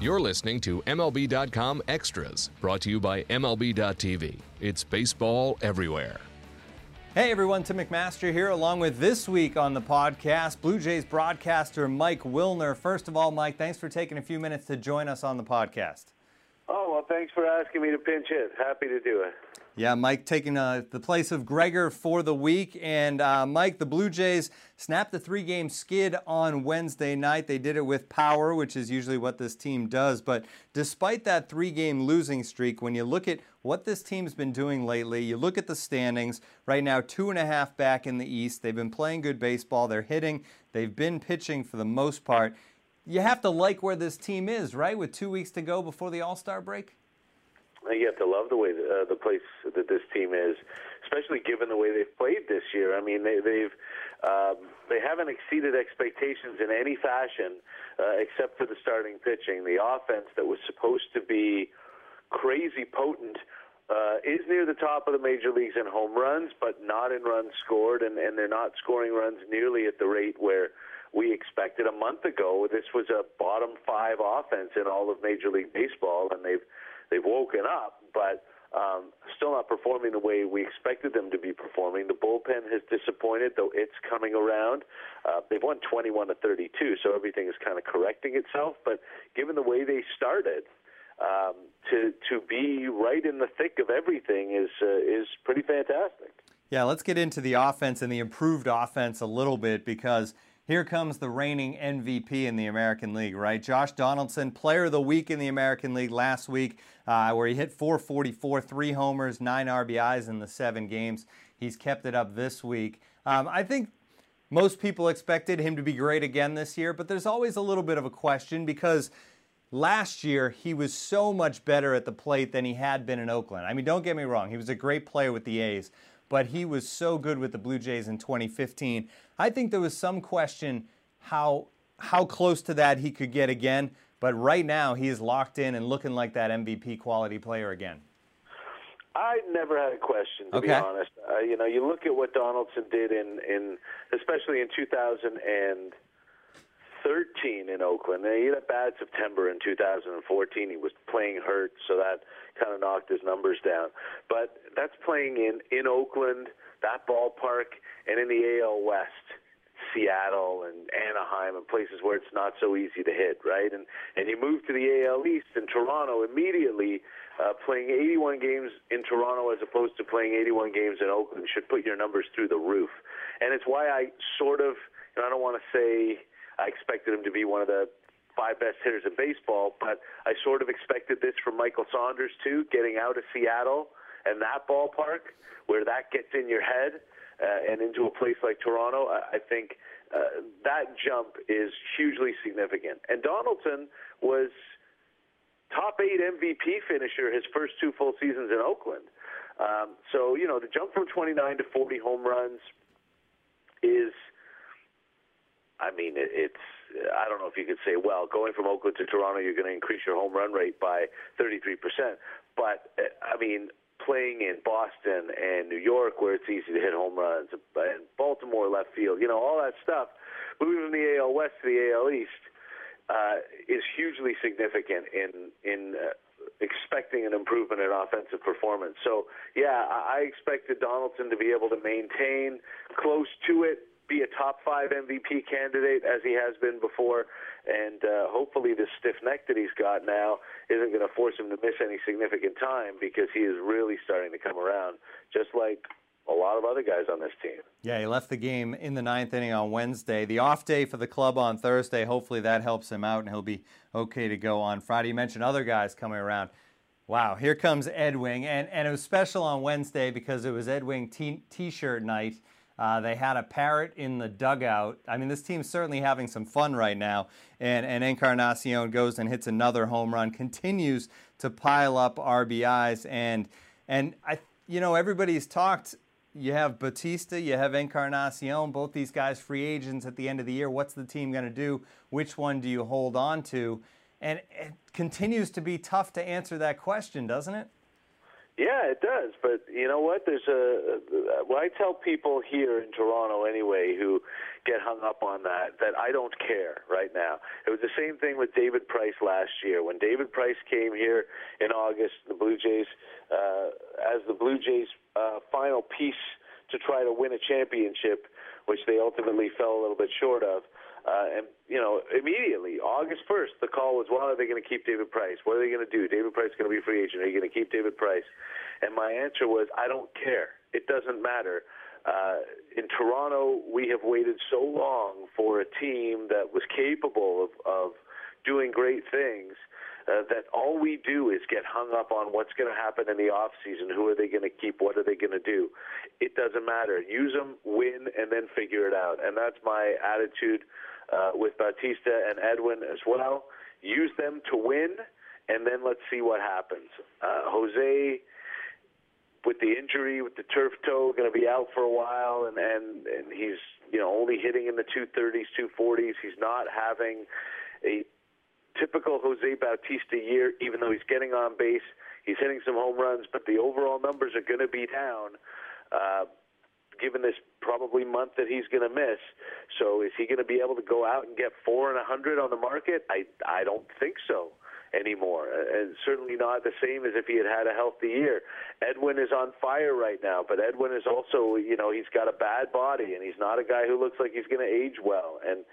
You're listening to MLB.com Extras, brought to you by MLB.tv. It's baseball everywhere. Hey everyone, Tim McMaster here, along with this week on the podcast, Blue Jays broadcaster Mike Wilner. First of all, Mike, thanks for taking a few minutes to join us on the podcast. Oh, well, thanks for asking me to pinch hit. Happy to do it. Yeah, Mike taking uh, the place of Gregor for the week. And uh, Mike, the Blue Jays snapped the three game skid on Wednesday night. They did it with power, which is usually what this team does. But despite that three game losing streak, when you look at what this team's been doing lately, you look at the standings right now, two and a half back in the East. They've been playing good baseball, they're hitting, they've been pitching for the most part. You have to like where this team is, right? With two weeks to go before the All Star break? You have to love the way uh, the place that this team is, especially given the way they've played this year. I mean, they, they've um, they haven't exceeded expectations in any fashion, uh, except for the starting pitching. The offense that was supposed to be crazy potent uh, is near the top of the major leagues in home runs, but not in runs scored, and, and they're not scoring runs nearly at the rate where we expected a month ago. This was a bottom five offense in all of Major League Baseball, and they've they've woken up, but um, still not performing the way we expected them to be performing. The bullpen has disappointed, though it's coming around. Uh, they've won 21 to 32, so everything is kind of correcting itself. But given the way they started, um, to to be right in the thick of everything is uh, is pretty fantastic. Yeah, let's get into the offense and the improved offense a little bit because here comes the reigning MVP in the American League, right? Josh Donaldson, player of the week in the American League last week, uh, where he hit 444, three homers, nine RBIs in the seven games. He's kept it up this week. Um, I think most people expected him to be great again this year, but there's always a little bit of a question because last year he was so much better at the plate than he had been in Oakland. I mean, don't get me wrong, he was a great player with the A's, but he was so good with the Blue Jays in 2015. I think there was some question how how close to that he could get again, but right now he is locked in and looking like that MVP quality player again. I never had a question, to okay. be honest. Uh, you know, you look at what Donaldson did in, in especially in 2013 in Oakland. He had a bad September in 2014. He was playing hurt, so that kind of knocked his numbers down. But that's playing in in Oakland, that ballpark, and in the AL West. Seattle and Anaheim and places where it's not so easy to hit, right? And and you move to the AL East and Toronto immediately. Uh, playing 81 games in Toronto as opposed to playing 81 games in Oakland should put your numbers through the roof, and it's why I sort of, and I don't want to say I expected him to be one of the five best hitters in baseball, but I sort of expected this from Michael Saunders too, getting out of Seattle and that ballpark where that gets in your head uh, and into a place like Toronto. I, I think uh, that jump is hugely significant. And Donaldson was top eight MVP finisher his first two full seasons in Oakland. Um, so you know the jump from 29 to 40 home runs is, I mean, it, it's I don't know if you could say, well, going from Oakland to Toronto, you're going to increase your home run rate by 33%. But, uh, I mean, playing in Boston and New York where it's easy to hit home runs, and Baltimore left field, you know, all that stuff, moving from the AL West to the AL East uh, is hugely significant in, in, uh, expecting an improvement in offensive performance. So, yeah, I expected Donaldson to be able to maintain close to it be a top five MVP candidate as he has been before, and uh, hopefully the stiff neck that he's got now isn't going to force him to miss any significant time because he is really starting to come around, just like a lot of other guys on this team. Yeah, he left the game in the ninth inning on Wednesday. The off day for the club on Thursday. Hopefully that helps him out and he'll be okay to go on Friday. You mentioned other guys coming around. Wow, here comes Ed Wing. And, and it was special on Wednesday because it was Ed Wing t- t-shirt night Uh, they had a parrot in the dugout. I mean, this team's certainly having some fun right now. And, and Encarnacion goes and hits another home run, continues to pile up RBIs. And, and I, you know, everybody's talked. You have Bautista, you have Encarnacion, both these guys free agents at the end of the year. What's the team going to do? Which one do you hold on to? And it continues to be tough to answer that question, doesn't it? Yeah, it does. But you know what? There's a. Well, I tell people here in Toronto anyway who get hung up on that that I don't care right now. It was the same thing with David Price last year. When David Price came here in August, the Blue Jays, uh, as the Blue Jays' uh, final piece to try to win a championship, which they ultimately fell a little bit short of. Uh, and you know, immediately August first, the call was, "Well, are they going to keep David Price? What are they going to do? David Price is going to be free agent. Are you going to keep David Price?" And my answer was, "I don't care. It doesn't matter." Uh, in Toronto, we have waited so long for a team that was capable of, of doing great things uh, that all we do is get hung up on what's going to happen in the off season. Who are they going to keep? What are they going to do? It doesn't matter. Use them, win, and then figure it out. And that's my attitude uh, with Bautista and Edwin as well. Use them to win, and then let's see what happens. Uh, Jose, with the injury, with the turf toe, going to be out for a while, and and and he's you know only hitting in the 230s, 240s. He's not having a typical Jose Bautista year, even though he's getting on base. He's hitting some home runs, but the overall numbers are going to be down. Uh, given this probably month that he's going to miss. So is he going to be able to go out and get four and a hundred on the market? I I don't think so anymore, and certainly not the same as if he had had a healthy year. Edwin is on fire right now, but Edwin is also you know he's got a bad body and he's not a guy who looks like he's going to age well, and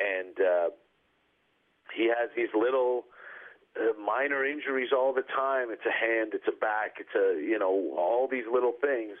and uh, he has these little uh, minor injuries all the time. It's a hand, it's a back, it's a you know all these little things.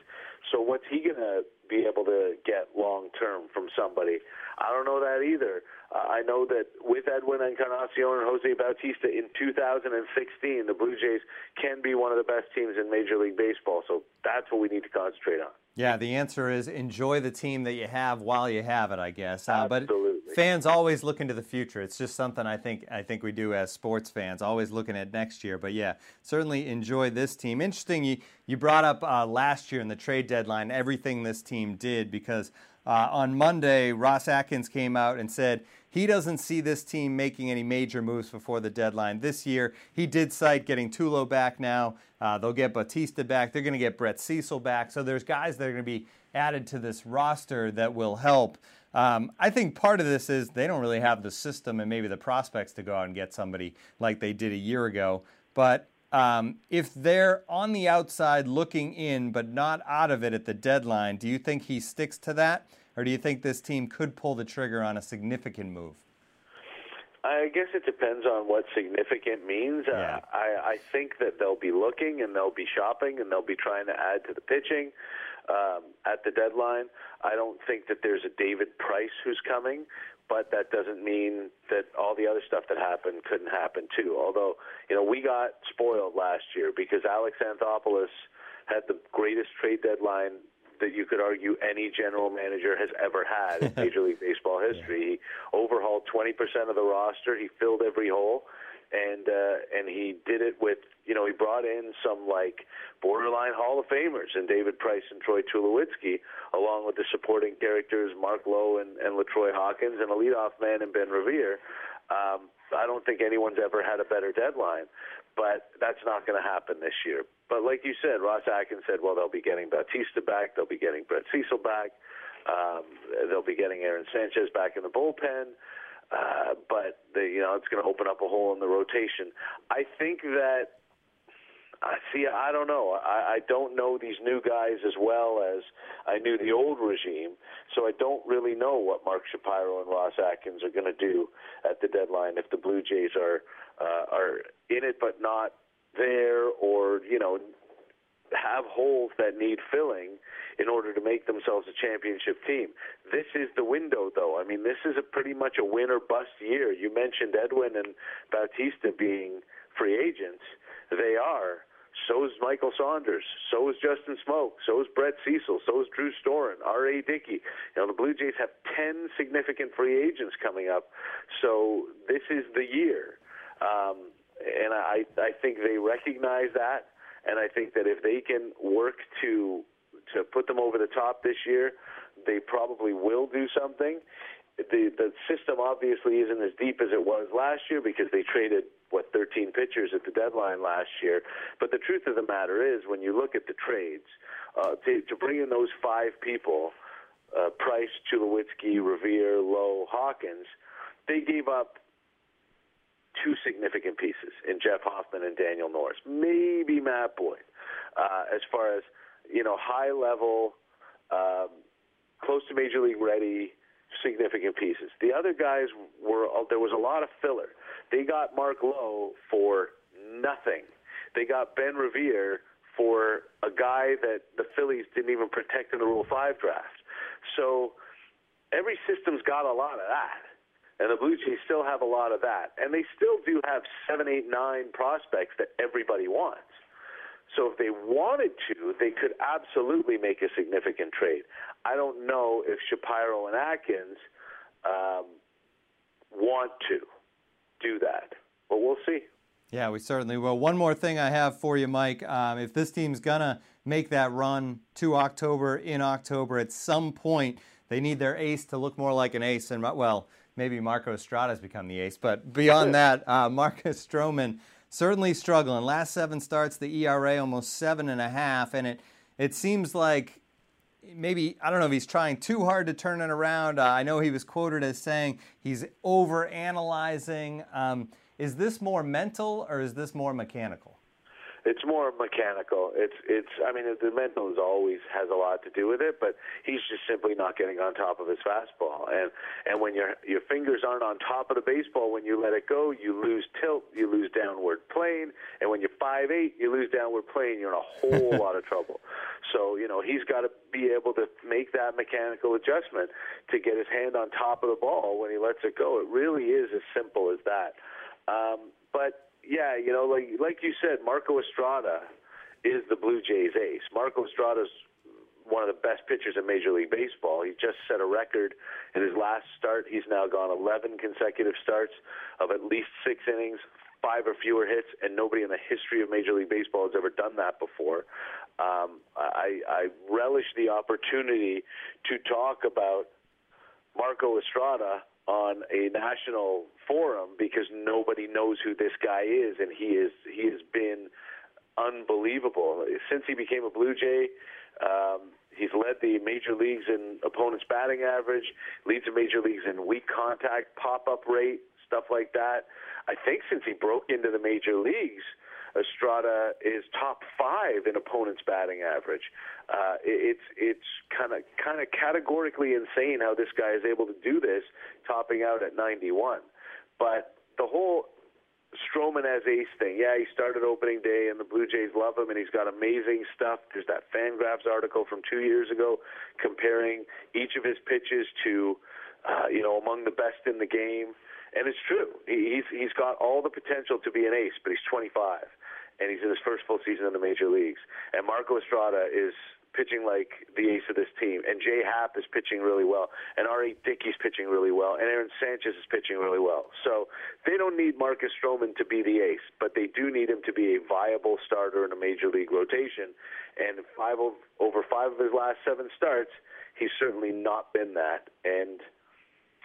So what's he gonna be able to get long term from somebody? I don't know that either. Uh, I know that with Edwin Encarnacion and Jose Bautista in 2016, the Blue Jays can be one of the best teams in Major League Baseball. So that's what we need to concentrate on. Yeah, the answer is enjoy the team that you have while you have it, I guess. Uh, Absolutely. But fans always look into the future. It's just something I think I think we do as sports fans, always looking at next year. But yeah, certainly enjoy this team. Interesting, you you brought up uh, last year in the trade deadline everything this team did because uh, on Monday Ross Atkins came out and said he doesn't see this team making any major moves before the deadline this year. He did cite getting Tulo back now. Uh, they'll get Bautista back. They're going to get Brett Cecil back. So there's guys that are going to be added to this roster that will help. Um, I think part of this is they don't really have the system and maybe the prospects to go out and get somebody like they did a year ago. But um, if they're on the outside looking in but not out of it at the deadline, do you think he sticks to that? Or do you think this team could pull the trigger on a significant move? I guess it depends on what significant means. Uh, Yeah. Uh, I, I think that they'll be looking and they'll be shopping and they'll be trying to add to the pitching um, at the deadline. I don't think that there's a David Price who's coming, but that doesn't mean that all the other stuff that happened couldn't happen too. Although, you know, we got spoiled last year because Alex Anthopoulos had the greatest trade deadline that you could argue any general manager has ever had in Major League Baseball history. He overhauled 20% of the roster. He filled every hole, and uh, and he did it with you know he brought in some like borderline Hall of Famers and David Price and Troy Tulowitzki, along with the supporting characters Mark Lowe and, and Latroy Hawkins and a leadoff man in Ben Revere. Um, I don't think anyone's ever had a better deadline, but that's not going to happen this year. But like you said, Ross Atkins said, well, they'll be getting Bautista back, they'll be getting Brett Cecil back, um, they'll be getting Aaron Sanchez back in the bullpen. Uh, but the, you know it's going to open up a hole in the rotation. I think that I see. I don't know. I, I don't know these new guys as well as I knew the old regime, so I don't really know what Mark Shapiro and Ross Atkins are going to do at the deadline if the Blue Jays are uh, are in it but not there, or you know have holes that need filling in order to make themselves a championship team. This is the window, though. I mean, this is a pretty much a win or bust year. You mentioned Edwin and Bautista being free agents. They are. So is Michael Saunders. So is Justin Smoak. So is Brett Cecil. So is Drew Storen. R.A. Dickey. You know, the Blue Jays have 10 significant free agents coming up. So this is the year. Um, and I, I think they recognize that. And I think that if they can work to to put them over the top this year, they probably will do something. The the system obviously isn't as deep as it was last year because they traded what 13 pitchers at the deadline last year. But the truth of the matter is, when you look at the trades, uh, to, to bring in those five people, uh, Price, Tulowitzki, Revere, Lowe, Hawkins, they gave up two significant pieces in Jeff Hoffman and Daniel Norris, maybe Matt Boyd, uh, as far as you know, high level, um, close to major league ready, significant pieces. The other guys were uh, there was a lot of filler. They got Mark Lowe for nothing. They got Ben Revere for a guy that the Phillies didn't even protect in the Rule 5 draft. So every system's got a lot of that. And the Blue Jays still have a lot of that. And they still do have seven, eight, nine prospects that everybody wants. So if they wanted to, they could absolutely make a significant trade. I don't know if Shapiro and Atkins um, want to do that, but we'll see. Yeah, we certainly will. One more thing I have for you, Mike. Um, if this team's going to make that run to October in October, at some point, they need their ace to look more like an ace. And, well, maybe Marco Estrada's become the ace. But beyond that, uh, Marcus Stroman certainly struggling. Last seven starts, the ERA almost seven and a half. And it, it seems like maybe I don't know if he's trying too hard to turn it around. Uh, I know he was quoted as saying he's over analyzing. Um, is this more mental or is this more mechanical? It's more mechanical. It's it's. I mean, the mental is always has a lot to do with it, but he's just simply not getting on top of his fastball. And and when your your fingers aren't on top of the baseball, when you let it go, you lose tilt, you lose downward plane, and when you're five eight, you lose downward plane. You're in a whole lot of trouble. So you know he's got to be able to make that mechanical adjustment to get his hand on top of the ball when he lets it go. It really is as simple as that. Um, but yeah, you know, like like you said, Marco Estrada is the Blue Jays ace. Marco Estrada's one of the best pitchers in Major League Baseball. He just set a record in his last start. He's now gone 11 consecutive starts of at least six innings, five or fewer hits, and nobody in the history of Major League Baseball has ever done that before. Um, I, I relish the opportunity to talk about Marco Estrada on a national forum because nobody knows who this guy is, and he is he has been unbelievable since he became a Blue Jay. Um, he's led the major leagues in opponents' batting average, leads the major leagues in weak contact, pop-up rate, stuff like that. I think since he broke into the major leagues, Estrada is top five in opponents' batting average. Uh, it's it's kind of kind of categorically insane how this guy is able to do this, topping out at 91. But the whole Stroman as ace thing. Yeah, he started opening day, and the Blue Jays love him, and he's got amazing stuff. There's that Fangraphs article from two years ago comparing each of his pitches to, uh, you know, among the best in the game. And it's true. He's he's got all the potential to be an ace, but he's 25 and he's in his first full season in the major leagues. And Marco Estrada is pitching like the ace of this team, and Jay Happ is pitching really well, and R.A. Dickey's pitching really well, and Aaron Sanchez is pitching really well. So they don't need Marcus Stroman to be the ace, but they do need him to be a viable starter in a major league rotation. And five of, over five of his last seven starts, he's certainly not been that, and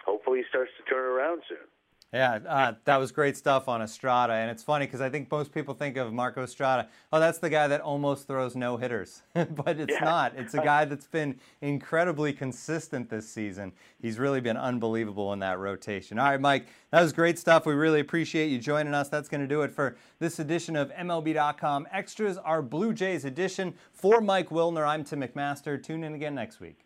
hopefully he starts to turn around soon. Yeah, uh, that was great stuff on Estrada. And it's funny because I think most people think of Marco Estrada, oh, that's the guy that almost throws no hitters. but it's yeah. not. It's a guy that's been incredibly consistent this season. He's really been unbelievable in that rotation. All right, Mike, that was great stuff. We really appreciate you joining us. That's going to do it for this edition of MLB.com Extras, our Blue Jays edition. For Mike Wilner, I'm Tim McMaster. Tune in again next week.